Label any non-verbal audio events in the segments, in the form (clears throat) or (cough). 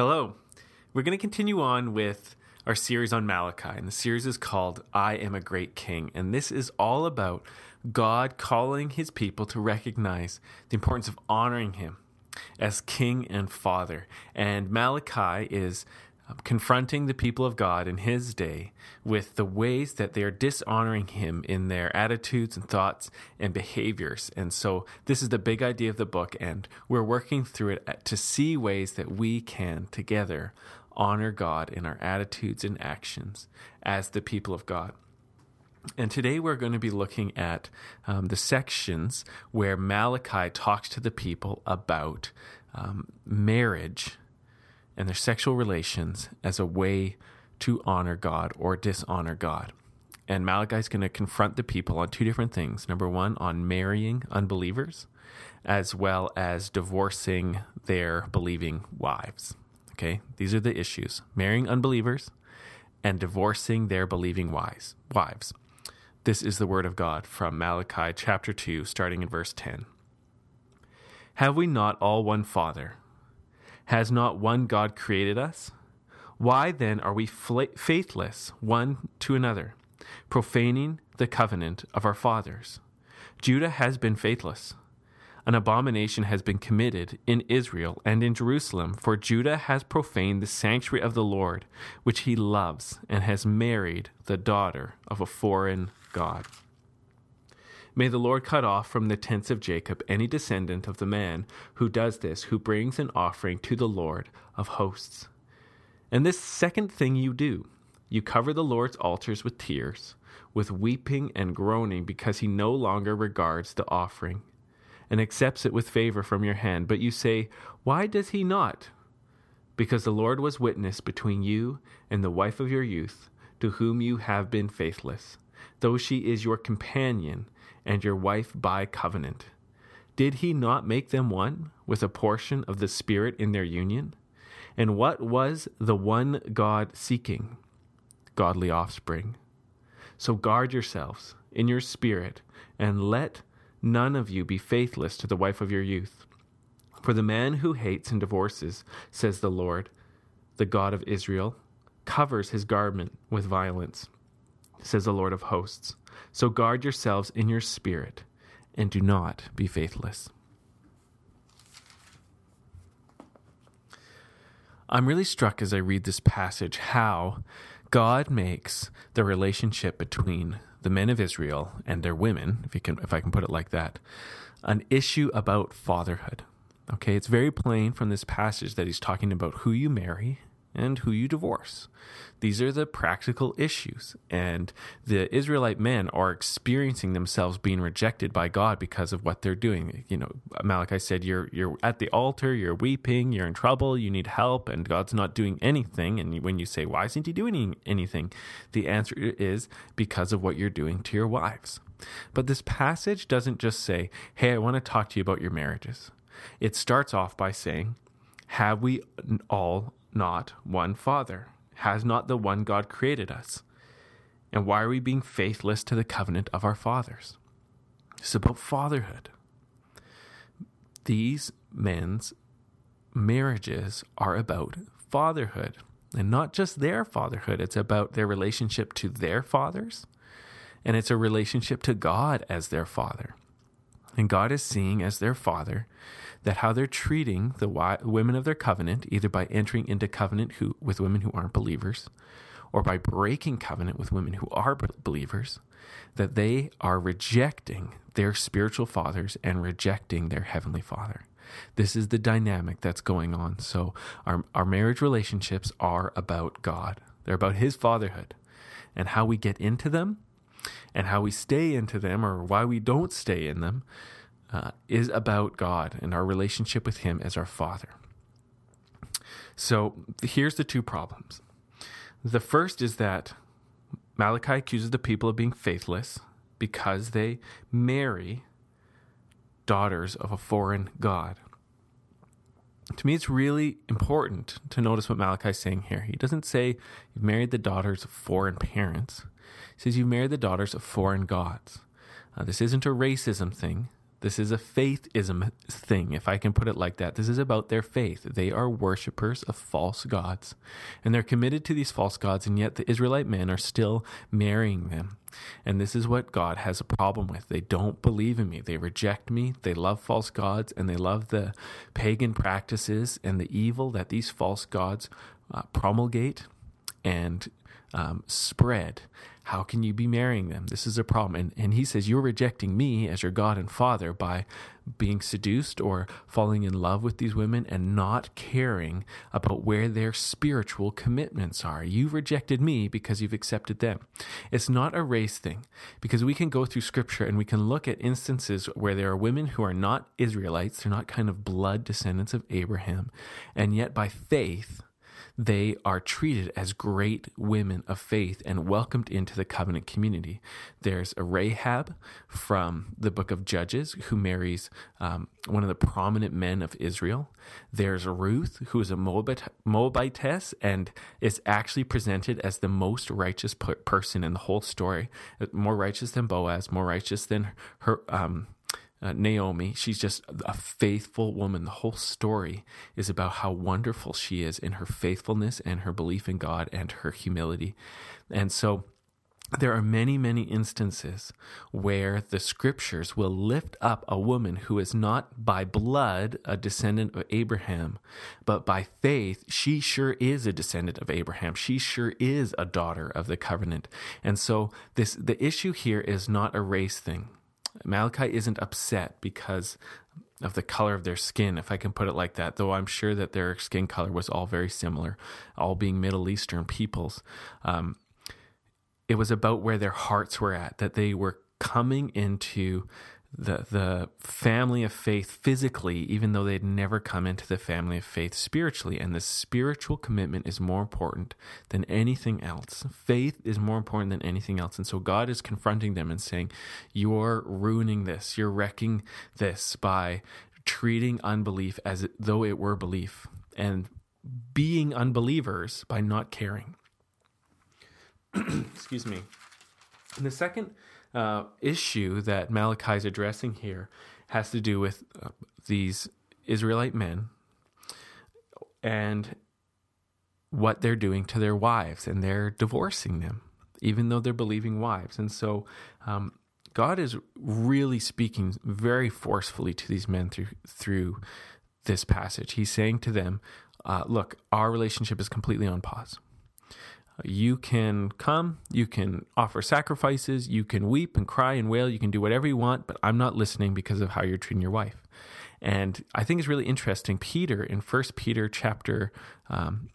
Hello. We're going to continue on with our series on Malachi, and the series is called I Am a Great King. And this is all about God calling his people to recognize the importance of honoring him as king and father. And Malachi is confronting the people of God in his day with the ways that they are dishonoring him in their attitudes and thoughts and behaviors. And so, this is the big idea of the book, and we're working through it to see ways that we can together honor God in our attitudes and actions as the people of God. And today we're going to be looking at um, the sections where Malachi talks to the people about um, marriage and their sexual relations as a way to honor God or dishonor God. And Malachi is going to confront the people on two different things. Number one, on marrying unbelievers, as well as divorcing their believing wives. Okay, these are the issues marrying unbelievers and divorcing their believing wives. wives. This is the word of God from Malachi chapter 2, starting in verse 10. Have we not all one Father? Has not one God created us? Why then are we faithless one to another, profaning the covenant of our fathers? Judah has been faithless. An abomination has been committed in Israel and in Jerusalem, for Judah has profaned the sanctuary of the Lord, which he loves, and has married the daughter of a foreign God. May the Lord cut off from the tents of Jacob any descendant of the man who does this, who brings an offering to the Lord of hosts. And this second thing you do, you cover the Lord's altars with tears, with weeping and groaning, because he no longer regards the offering and accepts it with favor from your hand. But you say, Why does he not? Because the Lord was witness between you and the wife of your youth, to whom you have been faithless, though she is your companion and your wife by covenant. Did he not make them one with a portion of the Spirit in their union? And what was the one God seeking? Godly offspring. So guard yourselves in your spirit, and let none of you be faithless to the wife of your youth. For the man who hates and divorces, says the Lord, the God of Israel, covers his garment with violence, says the Lord of hosts. So guard yourselves in your spirit, and do not be faithless. I'm really struck as I read this passage how God makes the relationship between the men of Israel and their women, if you can if I can put it like that, an issue about fatherhood. Okay, it's very plain from this passage that he's talking about who you marry and who you divorce. These are the practical issues. And the Israelite men are experiencing themselves being rejected by God because of what they're doing. You know, Malachi said, You're you're at the altar, you're weeping, you're in trouble, you need help, and God's not doing anything. And when you say, Why isn't he doing anything? The answer is because of what you're doing to your wives. But this passage doesn't just say, Hey, I want to talk to you about your marriages. It starts off by saying, Have we all not one Father? Has not the one God created us? And why are we being faithless to the covenant of our fathers? It's about fatherhood. These men's marriages are about fatherhood. And not just their fatherhood, it's about their relationship to their fathers, and it's a relationship to God as their father. And God is seeing as their father that how they're treating the women of their covenant, either by entering into covenant who, with women who aren't believers, or by breaking covenant with women who are believers, that they are rejecting their spiritual fathers and rejecting their heavenly father. This is the dynamic that's going on. So, our, our marriage relationships are about God, they're about His fatherhood. And how we get into them and how we stay into them or why we don't stay in them uh, is about God and our relationship with Him as our Father. So here's the two problems. The first is that Malachi accuses the people of being faithless because they marry daughters of a foreign God. To me, it's really important to notice what Malachi is saying here. He doesn't say you've married the daughters of foreign parents. Says you've married the daughters of foreign gods. Uh, this isn't a racism thing. This is a faithism thing, if I can put it like that. This is about their faith. They are worshippers of false gods, and they're committed to these false gods, and yet the Israelite men are still marrying them. And this is what God has a problem with. They don't believe in me. They reject me. They love false gods, and they love the pagan practices and the evil that these false gods uh, promulgate and um, spread. How can you be marrying them? This is a problem. And, and he says, You're rejecting me as your God and Father by being seduced or falling in love with these women and not caring about where their spiritual commitments are. You've rejected me because you've accepted them. It's not a race thing because we can go through scripture and we can look at instances where there are women who are not Israelites, they're not kind of blood descendants of Abraham, and yet by faith, they are treated as great women of faith and welcomed into the covenant community. There's a Rahab from the book of Judges who marries um, one of the prominent men of Israel. There's Ruth, who is a Moabite, Moabitess and is actually presented as the most righteous person in the whole story, more righteous than Boaz, more righteous than her. Um, uh, Naomi. She's just a faithful woman. The whole story is about how wonderful she is in her faithfulness and her belief in God and her humility. And so there are many, many instances where the scriptures will lift up a woman who is not by blood a descendant of Abraham, but by faith, she sure is a descendant of Abraham. She sure is a daughter of the covenant. And so this the issue here is not a race thing. Malachi isn't upset because of the color of their skin, if I can put it like that, though I'm sure that their skin color was all very similar, all being Middle Eastern peoples. Um, it was about where their hearts were at, that they were coming into the the family of faith physically, even though they'd never come into the family of faith spiritually. And the spiritual commitment is more important than anything else. Faith is more important than anything else. And so God is confronting them and saying, You're ruining this, you're wrecking this by treating unbelief as though it were belief and being unbelievers by not caring. (clears throat) Excuse me. And the second uh, issue that Malachi is addressing here has to do with uh, these Israelite men and what they're doing to their wives, and they're divorcing them, even though they're believing wives. And so, um, God is really speaking very forcefully to these men through through this passage. He's saying to them, uh, "Look, our relationship is completely on pause you can come, you can offer sacrifices, you can weep and cry and wail, you can do whatever you want, but I'm not listening because of how you're treating your wife. And I think it's really interesting. Peter in First Peter chapter um,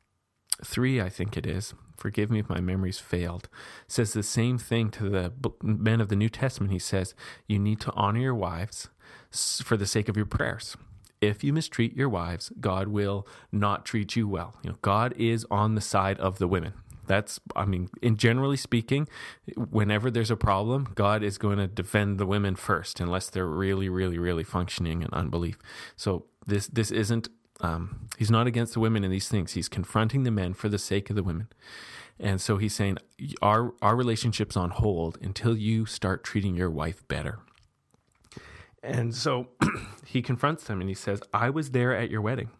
three, I think it is. Forgive me if my memory's failed. Says the same thing to the men of the New Testament. He says you need to honor your wives for the sake of your prayers if you mistreat your wives, God will not treat you well. You know, God is on the side of the women. That's, I mean, in generally speaking, whenever there's a problem, God is going to defend the women first, unless they're really, really, really functioning in unbelief. So this this isn't. Um, he's not against the women in these things. He's confronting the men for the sake of the women. And so he's saying our our relationship's on hold until you start treating your wife better. And so (clears throat) he confronts them and he says, "I was there at your wedding.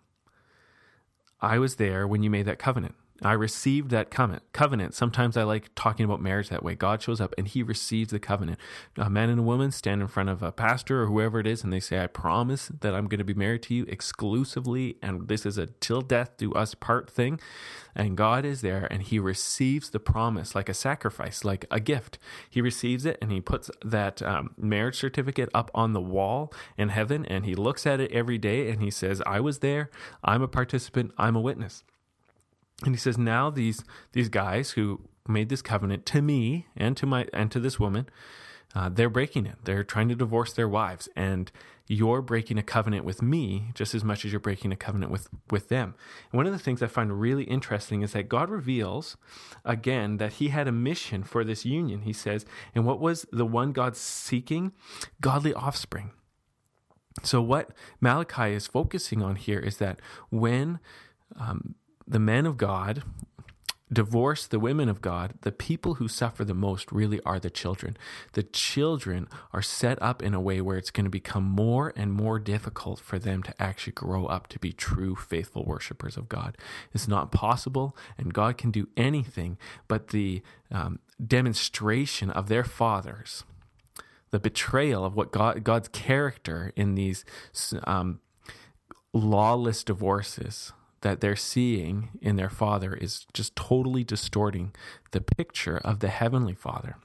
I was there when you made that covenant. I received that covenant. Sometimes I like talking about marriage that way. God shows up and he receives the covenant. A man and a woman stand in front of a pastor or whoever it is and they say, I promise that I'm going to be married to you exclusively. And this is a till death do us part thing. And God is there and he receives the promise like a sacrifice, like a gift. He receives it and he puts that um, marriage certificate up on the wall in heaven and he looks at it every day and he says, I was there. I'm a participant. I'm a witness. And he says, now these these guys who made this covenant to me and to my and to this woman, uh, they're breaking it. They're trying to divorce their wives, and you're breaking a covenant with me just as much as you're breaking a covenant with with them. And one of the things I find really interesting is that God reveals again that He had a mission for this union. He says, and what was the one God seeking? Godly offspring. So what Malachi is focusing on here is that when um, the men of God divorce the women of God, the people who suffer the most really are the children. The children are set up in a way where it's going to become more and more difficult for them to actually grow up to be true, faithful worshipers of God. It's not possible, and God can do anything, but the um, demonstration of their fathers, the betrayal of what God, God's character in these um, lawless divorces that they're seeing in their father is just totally distorting the picture of the heavenly father.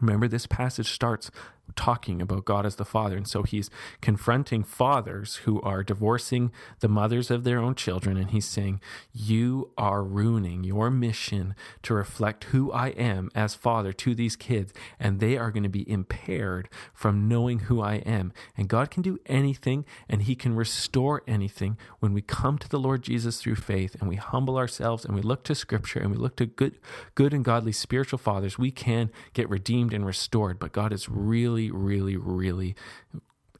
Remember, this passage starts talking about God as the Father. And so he's confronting fathers who are divorcing the mothers of their own children. And he's saying, You are ruining your mission to reflect who I am as Father to these kids. And they are going to be impaired from knowing who I am. And God can do anything and he can restore anything when we come to the Lord Jesus through faith and we humble ourselves and we look to Scripture and we look to good, good and godly spiritual fathers. We can get redeemed and restored. But God is really really, really, really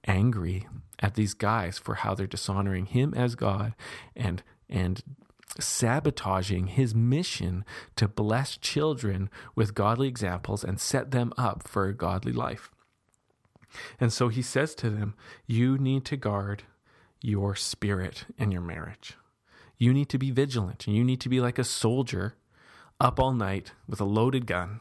angry at these guys for how they're dishonoring him as God and and sabotaging his mission to bless children with godly examples and set them up for a godly life. And so he says to them, You need to guard your spirit in your marriage. You need to be vigilant. You need to be like a soldier up all night with a loaded gun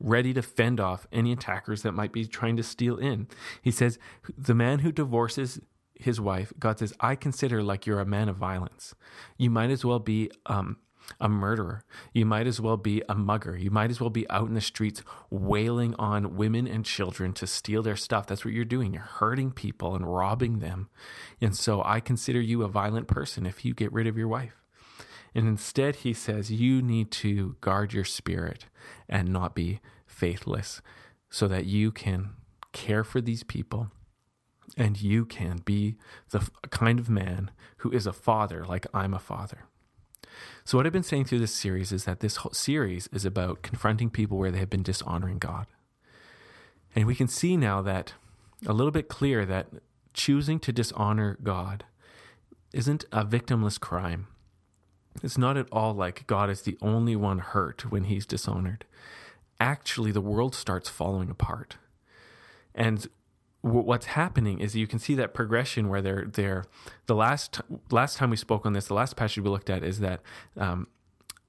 ready to fend off any attackers that might be trying to steal in. He says, The man who divorces his wife, God says, I consider like you're a man of violence. You might as well be um, a murderer. You might as well be a mugger. You might as well be out in the streets wailing on women and children to steal their stuff. That's what you're doing. You're hurting people and robbing them. And so I consider you a violent person if you get rid of your wife. And instead, he says, you need to guard your spirit and not be faithless so that you can care for these people and you can be the kind of man who is a father like I'm a father. So, what I've been saying through this series is that this whole series is about confronting people where they have been dishonoring God. And we can see now that a little bit clear that choosing to dishonor God isn't a victimless crime. It's not at all like God is the only one hurt when he's dishonored. Actually, the world starts falling apart. And what's happening is you can see that progression where they're, they're the last, last time we spoke on this, the last passage we looked at is that um,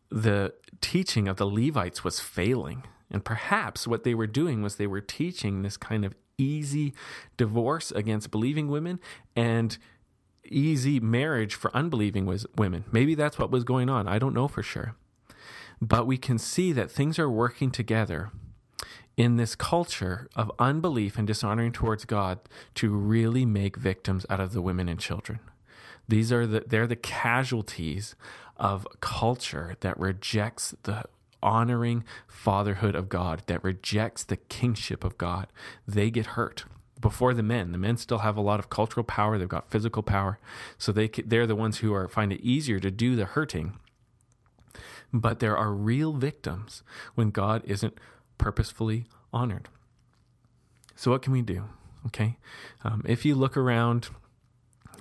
the teaching of the Levites was failing. And perhaps what they were doing was they were teaching this kind of easy divorce against believing women and easy marriage for unbelieving women. Maybe that's what was going on. I don't know for sure. But we can see that things are working together in this culture of unbelief and dishonoring towards God to really make victims out of the women and children. These are the they're the casualties of culture that rejects the honoring fatherhood of God, that rejects the kingship of God. They get hurt before the men. The men still have a lot of cultural power. They've got physical power, so they they're the ones who are find it easier to do the hurting. But there are real victims when God isn't purposefully honored. So what can we do? Okay, um, if you look around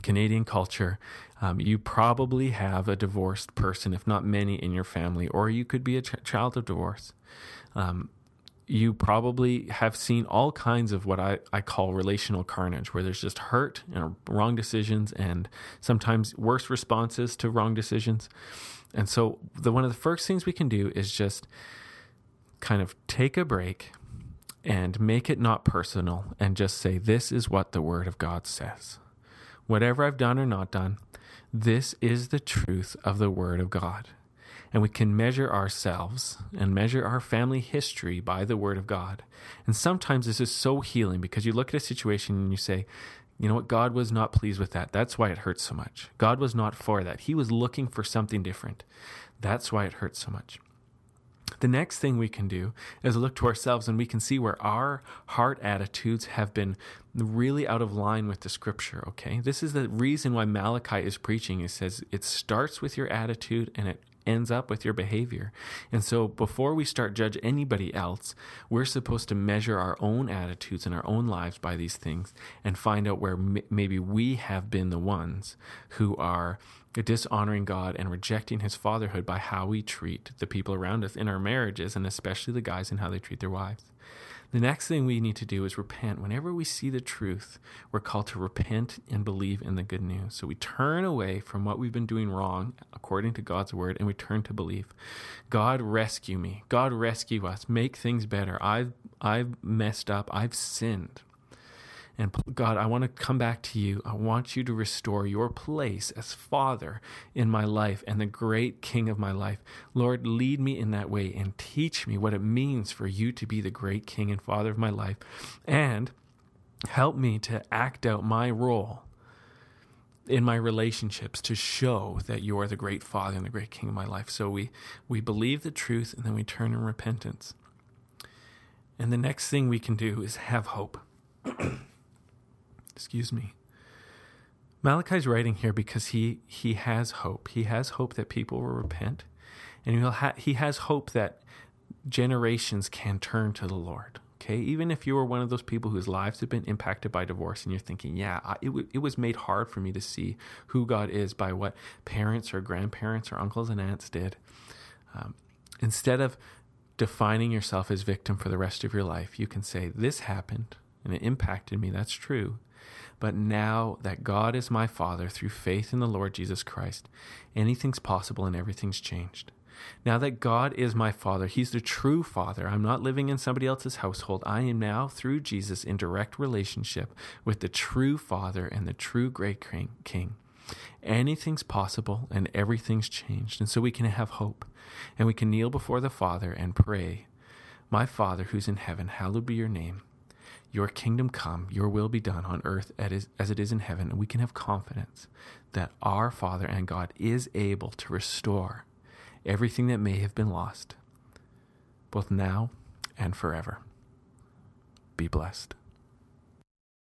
Canadian culture, um, you probably have a divorced person, if not many, in your family, or you could be a ch- child of divorce. Um, you probably have seen all kinds of what I, I call relational carnage, where there's just hurt and wrong decisions and sometimes worse responses to wrong decisions. And so, the, one of the first things we can do is just kind of take a break and make it not personal and just say, This is what the Word of God says. Whatever I've done or not done, this is the truth of the Word of God and we can measure ourselves and measure our family history by the Word of God. And sometimes this is so healing because you look at a situation and you say, you know what? God was not pleased with that. That's why it hurts so much. God was not for that. He was looking for something different. That's why it hurts so much. The next thing we can do is look to ourselves and we can see where our heart attitudes have been really out of line with the scripture, okay? This is the reason why Malachi is preaching. It says it starts with your attitude and it ends up with your behavior. And so before we start judge anybody else, we're supposed to measure our own attitudes and our own lives by these things and find out where m- maybe we have been the ones who are dishonoring God and rejecting his fatherhood by how we treat the people around us in our marriages, and especially the guys and how they treat their wives. The next thing we need to do is repent. Whenever we see the truth, we're called to repent and believe in the good news. So we turn away from what we've been doing wrong according to God's word and we turn to believe. God rescue me. God rescue us. Make things better. I've I've messed up. I've sinned. And God, I want to come back to you. I want you to restore your place as Father in my life and the great King of my life. Lord, lead me in that way and teach me what it means for you to be the great King and Father of my life. And help me to act out my role in my relationships to show that you are the great Father and the great King of my life. So we, we believe the truth and then we turn in repentance. And the next thing we can do is have hope. (clears throat) Excuse me. Malachi's writing here because he he has hope. He has hope that people will repent, and he'll ha- he has hope that generations can turn to the Lord. Okay, even if you were one of those people whose lives have been impacted by divorce, and you're thinking, "Yeah, I, it w- it was made hard for me to see who God is by what parents or grandparents or uncles and aunts did," um, instead of defining yourself as victim for the rest of your life, you can say, "This happened and it impacted me. That's true." But now that God is my Father through faith in the Lord Jesus Christ, anything's possible and everything's changed. Now that God is my Father, He's the true Father. I'm not living in somebody else's household. I am now, through Jesus, in direct relationship with the true Father and the true great King. Anything's possible and everything's changed. And so we can have hope and we can kneel before the Father and pray, My Father who's in heaven, hallowed be your name. Your kingdom come, your will be done on earth as it is in heaven. And we can have confidence that our Father and God is able to restore everything that may have been lost, both now and forever. Be blessed.